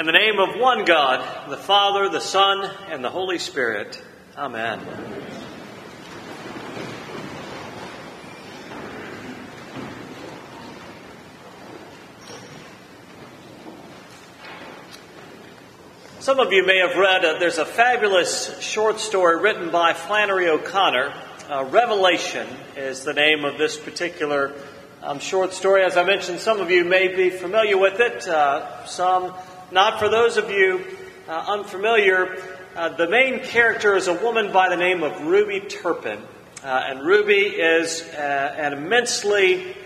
In the name of one God, the Father, the Son, and the Holy Spirit. Amen. Some of you may have read, uh, there's a fabulous short story written by Flannery O'Connor. Uh, Revelation is the name of this particular um, short story. As I mentioned, some of you may be familiar with it, uh, some not. For those of you uh, unfamiliar, uh, the main character is a woman by the name of Ruby Turpin. Uh, and Ruby is an immensely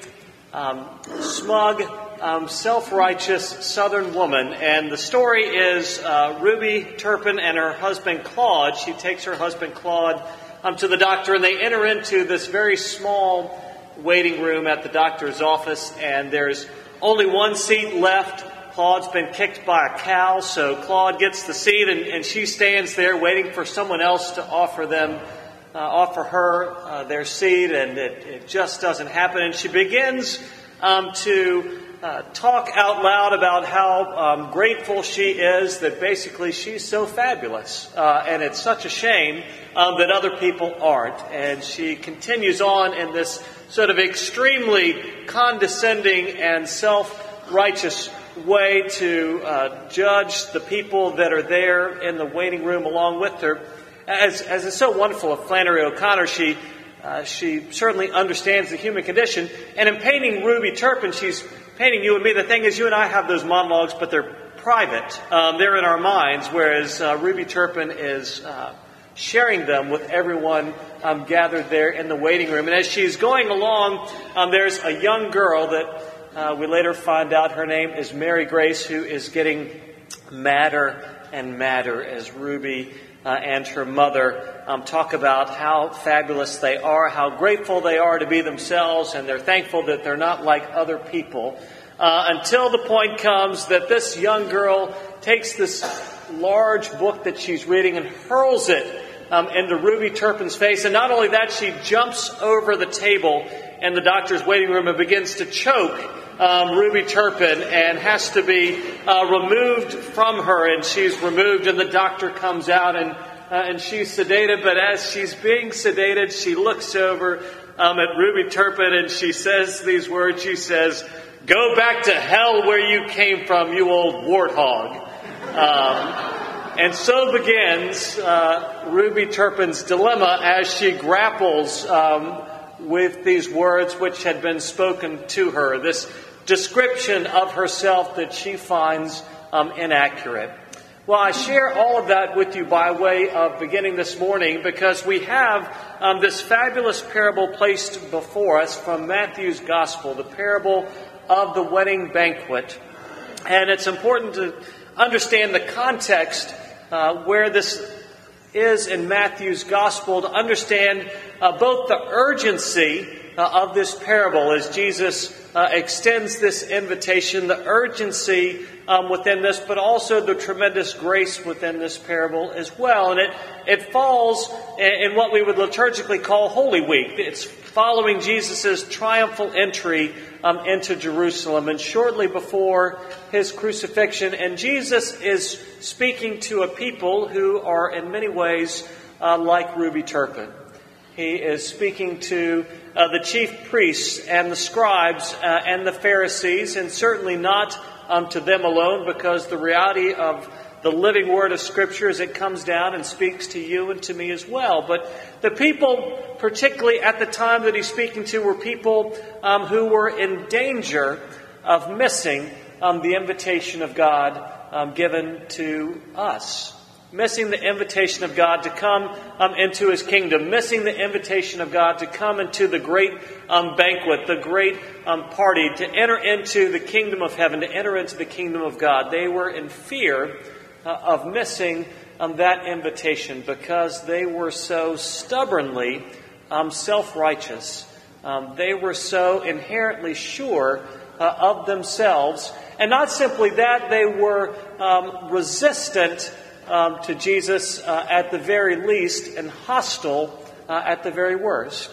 um, smug, um, self righteous Southern woman. And the story is uh, Ruby Turpin and her husband Claude. She takes her husband Claude um, to the doctor, and they enter into this very small waiting room at the doctor's office, and there's only one seat left. Claude's been kicked by a cow, so Claude gets the seat, and, and she stands there waiting for someone else to offer them, uh, offer her uh, their seat, and it, it, just doesn't happen. And she begins um, to uh, talk out loud about how um, grateful she is that basically she's so fabulous. Uh, and it's such a shame um, that other people aren't. And she continues on in this sort of extremely condescending and self righteous way to uh, judge the people that are there in the waiting room along with her. As, as is so wonderful of Flannery O'Connor, she uh, she certainly understands the human condition. And in painting Ruby Turpin, she's painting you and me. The thing is, you and I have those monologues, but they're private. Um, they're in our minds, whereas uh, Ruby Turpin is uh, sharing them with everyone um, gathered there in the waiting room. And as she's going along, um, there's a young girl that uh, we later find out her name is Mary Grace, who is getting madder and madder as Ruby uh, and her mother um, talk about how fabulous they are, how grateful they are to be themselves, and they're thankful that they're not like other people. Uh, until the point comes that this young girl takes this large book that she's reading and hurls it um, into Ruby Turpin's face. And not only that, she jumps over the table in the doctor's waiting room and begins to choke um, Ruby Turpin and has to be uh, removed from her. And she's removed, and the doctor comes out and uh, and she's sedated. But as she's being sedated, she looks over um, at Ruby Turpin and she says these words. She says, "Go back to hell where you came from, you old warthog." Um, and so begins uh, Ruby Turpin's dilemma as she grapples um, with these words which had been spoken to her, this description of herself that she finds um, inaccurate. Well, I share all of that with you by way of beginning this morning because we have um, this fabulous parable placed before us from Matthew's Gospel, the parable of the wedding banquet. And it's important to understand the context uh, where this is in Matthew's gospel to understand uh, both the urgency uh, of this parable as Jesus uh, extends this invitation, the urgency um, within this, but also the tremendous grace within this parable as well. And it, it falls in what we would liturgically call Holy Week. It's following Jesus' triumphal entry um, into Jerusalem and shortly before his crucifixion. And Jesus is speaking to a people who are in many ways uh, like Ruby Turpin. He is speaking to uh, the chief priests and the scribes uh, and the Pharisees, and certainly not um, to them alone, because the reality of the living word of Scripture as it comes down and speaks to you and to me as well. But the people, particularly at the time that he's speaking to, were people um, who were in danger of missing um, the invitation of God um, given to us. Missing the invitation of God to come um, into his kingdom, missing the invitation of God to come into the great um, banquet, the great um, party, to enter into the kingdom of heaven, to enter into the kingdom of God. They were in fear uh, of missing um, that invitation because they were so stubbornly um, self righteous. Um, they were so inherently sure uh, of themselves. And not simply that, they were resistant um, to Jesus uh, at the very least and hostile uh, at the very worst.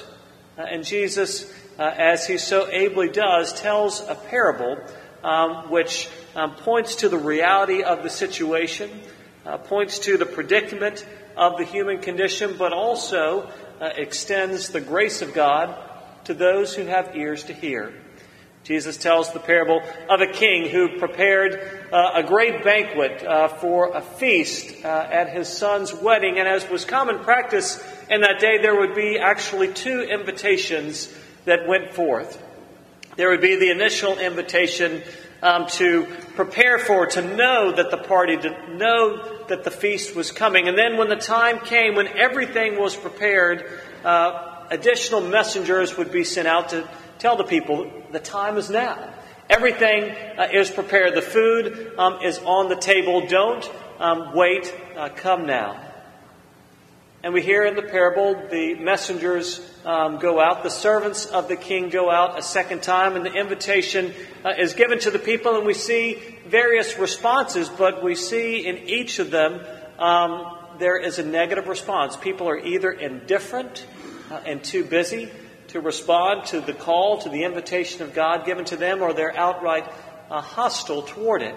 Uh, and Jesus, uh, as he so ably does, tells a parable um, which um, points to the reality of the situation, uh, points to the predicament of the human condition, but also uh, extends the grace of God to those who have ears to hear. Jesus tells the parable of a king who prepared uh, a great banquet uh, for a feast uh, at his son's wedding. And as was common practice in that day, there would be actually two invitations that went forth. There would be the initial invitation um, to prepare for, to know that the party, to know that the feast was coming. And then when the time came, when everything was prepared, uh, additional messengers would be sent out to tell the people the time is now. Everything uh, is prepared. The food um, is on the table. Don't um, wait. Uh, come now. And we hear in the parable the messengers um, go out, the servants of the king go out a second time, and the invitation uh, is given to the people, and we see various responses, but we see in each of them um, there is a negative response. People are either indifferent uh, and too busy to respond to the call, to the invitation of God given to them, or they're outright uh, hostile toward it.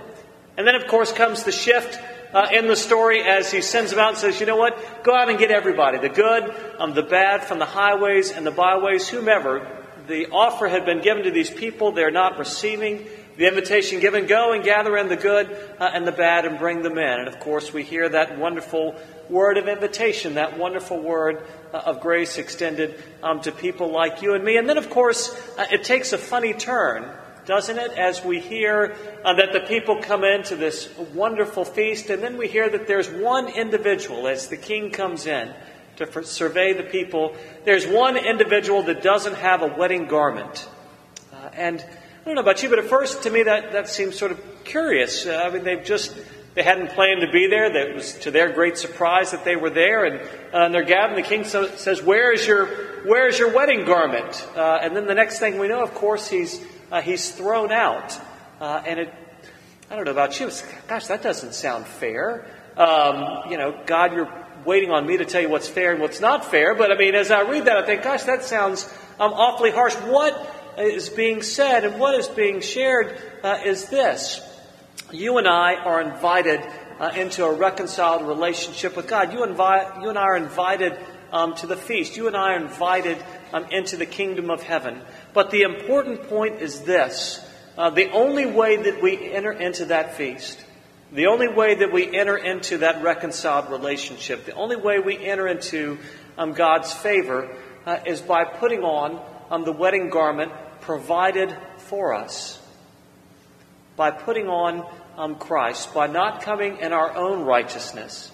And then, of course, comes the shift uh, in the story as he sends them out and says, you know what? Go out and get everybody the good, um, the bad, from the highways and the byways, whomever. The offer had been given to these people. They're not receiving the invitation given. Go and gather in the good uh, and the bad and bring them in. And of course, we hear that wonderful word of invitation, that wonderful word uh, of grace extended um, to people like you and me. And then, of course, uh, it takes a funny turn, doesn't it, as we hear uh, that the people come into this wonderful feast, and then we hear that there's one individual as the king comes in to survey the people. There's one individual that doesn't have a wedding garment. Uh, and I don't know about you, but at first, to me, that, that seems sort of curious. Uh, I mean, they've just they hadn't planned to be there. That was to their great surprise that they were there, and, uh, and they're gathered. The king so, says, "Where is your Where is your wedding garment?" Uh, and then the next thing we know, of course, he's uh, he's thrown out. Uh, and it, I don't know about you. Gosh, that doesn't sound fair. Um, you know, God, you're waiting on me to tell you what's fair and what's not fair. But I mean, as I read that, I think, gosh, that sounds um, awfully harsh. What is being said and what is being shared uh, is this you and I are invited uh, into a reconciled relationship with God. You, you and I are invited um, to the feast. You and I are invited um, into the kingdom of heaven. But the important point is this uh, the only way that we enter into that feast, the only way that we enter into that reconciled relationship, the only way we enter into um, God's favor uh, is by putting on um, the wedding garment provided for us by putting on um, Christ, by not coming in our own righteousness,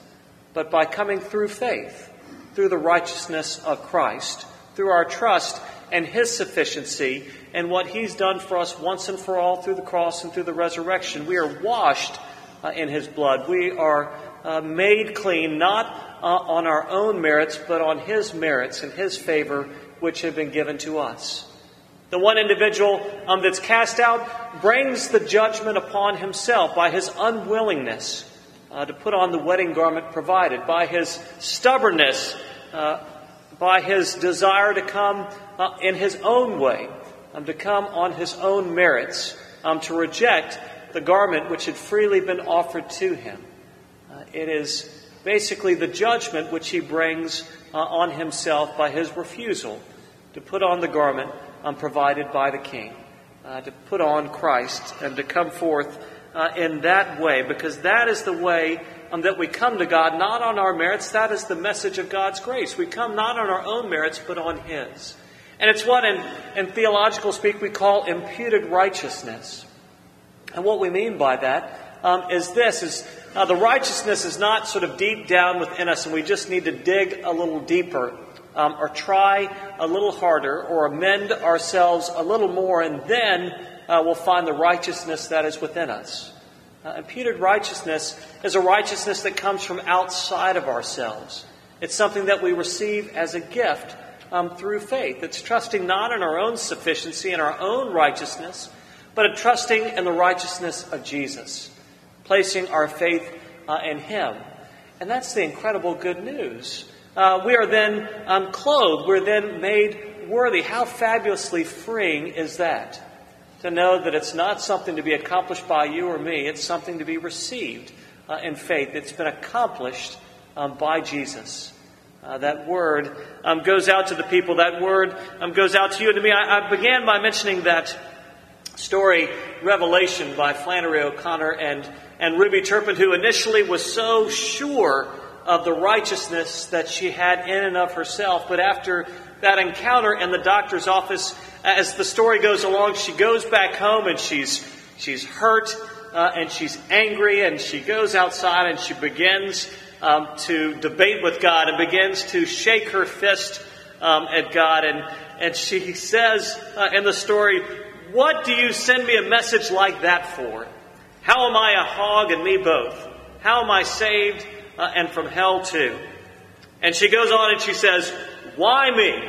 but by coming through faith, through the righteousness of Christ, through our trust and His sufficiency and what He's done for us once and for all through the cross and through the resurrection. We are washed uh, in His blood. We are uh, made clean, not uh, on our own merits, but on His merits and His favor, which have been given to us. The one individual um, that's cast out brings the judgment upon himself by his unwillingness uh, to put on the wedding garment provided, by his stubbornness, uh, by his desire to come uh, in his own way, um, to come on his own merits, um, to reject the garment which had freely been offered to him. Uh, it is basically the judgment which he brings uh, on himself by his refusal to put on the garment um, provided by the King, uh, to put on Christ and to come forth uh, in that way, because that is the way um, that we come to God, not on our merits. That is the message of God's grace. We come not on our own merits, but on His. And it's what, in, in theological speak, we call imputed righteousness. And what we mean by that um, is this: is uh, the righteousness is not sort of deep down within us, and we just need to dig a little deeper um, or try a little harder or amend ourselves a little more, and then uh, we'll find the righteousness that is within us. Uh, imputed righteousness is a righteousness that comes from outside of ourselves. It's something that we receive as a gift um, through faith. It's trusting not in our own sufficiency and our own righteousness, but a trusting in the righteousness of Jesus, placing our faith uh, in Him. And that's the incredible good news uh, we are then um, clothed. We're then made worthy. How fabulously freeing is that? to know that it's not something to be accomplished by you or me, it's something to be received uh, in faith. It's been accomplished um, by Jesus. Uh, that word um, goes out to the people. That word um, goes out to you and to me. I, I, began by mentioning that story, Revelation, by Flannery O'Connor and, and Ruby Turpin, who initially was so sure of the righteousness that she had in and of herself. But after that encounter in the doctor's office, as the story goes along, she goes back home and she's, she's hurt uh, and she's angry and she goes outside and she begins um, to debate with God and begins to shake her fist um, at God. And, and she says uh, in the story, What do you send me a message like that for? How am I a hog and me both? How am I saved uh, and from hell too? And she goes on and she says, Why me?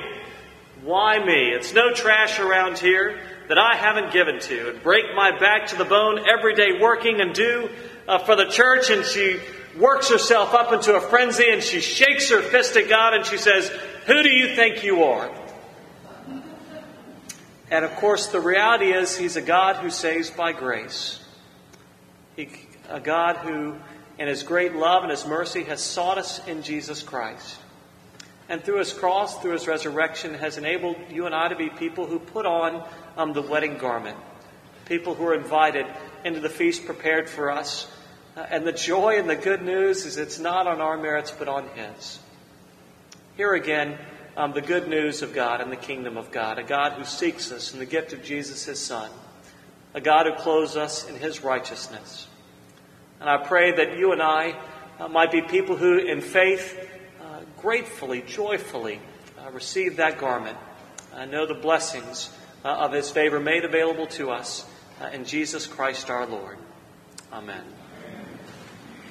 Why me? It's no trash around here that I haven't given to, and break my back to the bone every day working and do uh, for the church. And she works herself up into a frenzy and she shakes her fist at God and she says, Who do you think you are? And of course, the reality is, He's a God who saves by grace. He, a God who, in His great love and His mercy, has sought us in Jesus Christ. And through His cross, through His resurrection, has enabled you and I to be people who put on um, the wedding garment, people who are invited into the feast prepared for us uh, and the joy and the good news is it's not on our merits, but on His. Here again, um, the good news of God and the kingdom of God, a God who seeks us in the gift of Jesus, His Son, a God who clothes us in His righteousness. And I pray that you and I uh, might be people who, in faith, uh, gratefully, joyfully uh, receive that garment, and know the blessings uh, of His favor made available to us uh, in Jesus Christ our Lord. Amen.